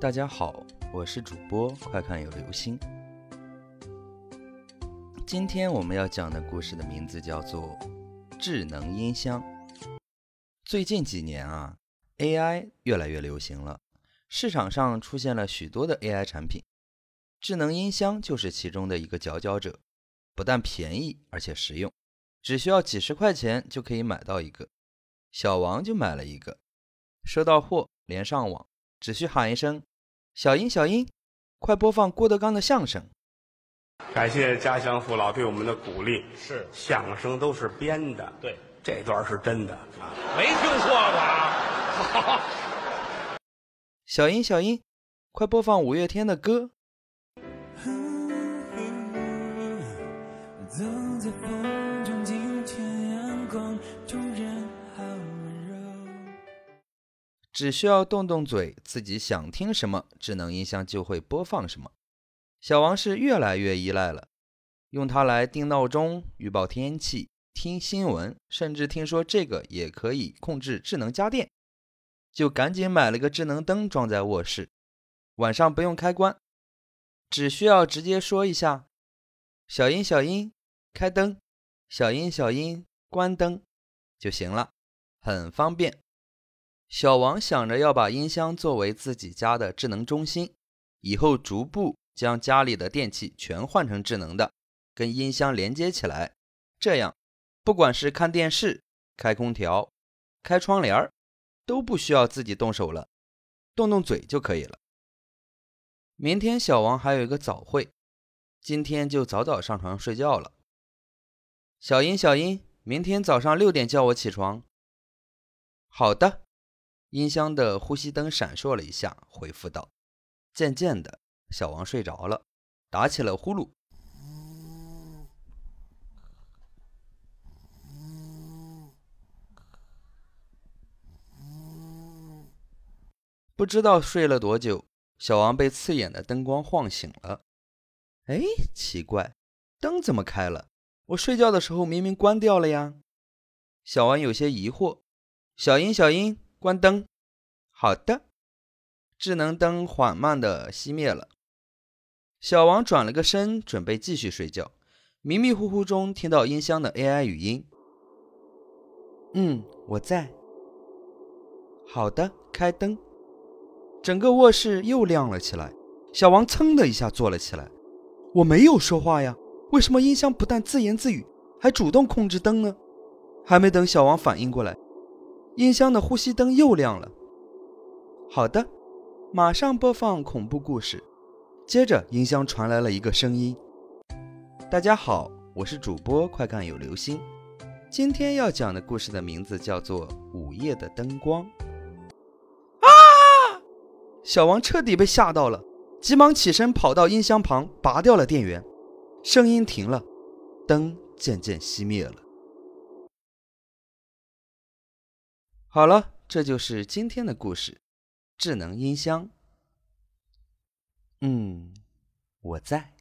大家好，我是主播快看有流星。今天我们要讲的故事的名字叫做《智能音箱》。最近几年啊，AI 越来越流行了，市场上出现了许多的 AI 产品，智能音箱就是其中的一个佼佼者。不但便宜，而且实用，只需要几十块钱就可以买到一个。小王就买了一个，收到货连上网，只需喊一声。小英，小英，快播放郭德纲的相声。感谢家乡父老对我们的鼓励。是相声都是编的，对，这段是真的啊。没听说过啊。小英，小英，快播放五月天的歌。只需要动动嘴，自己想听什么，智能音箱就会播放什么。小王是越来越依赖了，用它来定闹钟、预报天气、听新闻，甚至听说这个也可以控制智能家电，就赶紧买了个智能灯装在卧室，晚上不用开关，只需要直接说一下：“小英，小英，开灯；小英，小英，关灯”就行了，很方便。小王想着要把音箱作为自己家的智能中心，以后逐步将家里的电器全换成智能的，跟音箱连接起来。这样，不管是看电视、开空调、开窗帘儿，都不需要自己动手了，动动嘴就可以了。明天小王还有一个早会，今天就早早上床睡觉了。小英，小英，明天早上六点叫我起床。好的。音箱的呼吸灯闪烁了一下，回复道：“渐渐的，小王睡着了，打起了呼噜。不知道睡了多久，小王被刺眼的灯光晃醒了。哎，奇怪，灯怎么开了？我睡觉的时候明明关掉了呀！小王有些疑惑。小英，小英。关灯，好的。智能灯缓慢地熄灭了。小王转了个身，准备继续睡觉。迷迷糊糊中听到音箱的 AI 语音：“嗯，我在。”好的，开灯。整个卧室又亮了起来。小王噌的一下坐了起来。我没有说话呀，为什么音箱不但自言自语，还主动控制灯呢？还没等小王反应过来。音箱的呼吸灯又亮了。好的，马上播放恐怖故事。接着，音箱传来了一个声音：“大家好，我是主播快看有流星。今天要讲的故事的名字叫做《午夜的灯光》。”啊！小王彻底被吓到了，急忙起身跑到音箱旁，拔掉了电源。声音停了，灯渐渐熄灭了。好了，这就是今天的故事。智能音箱。嗯，我在。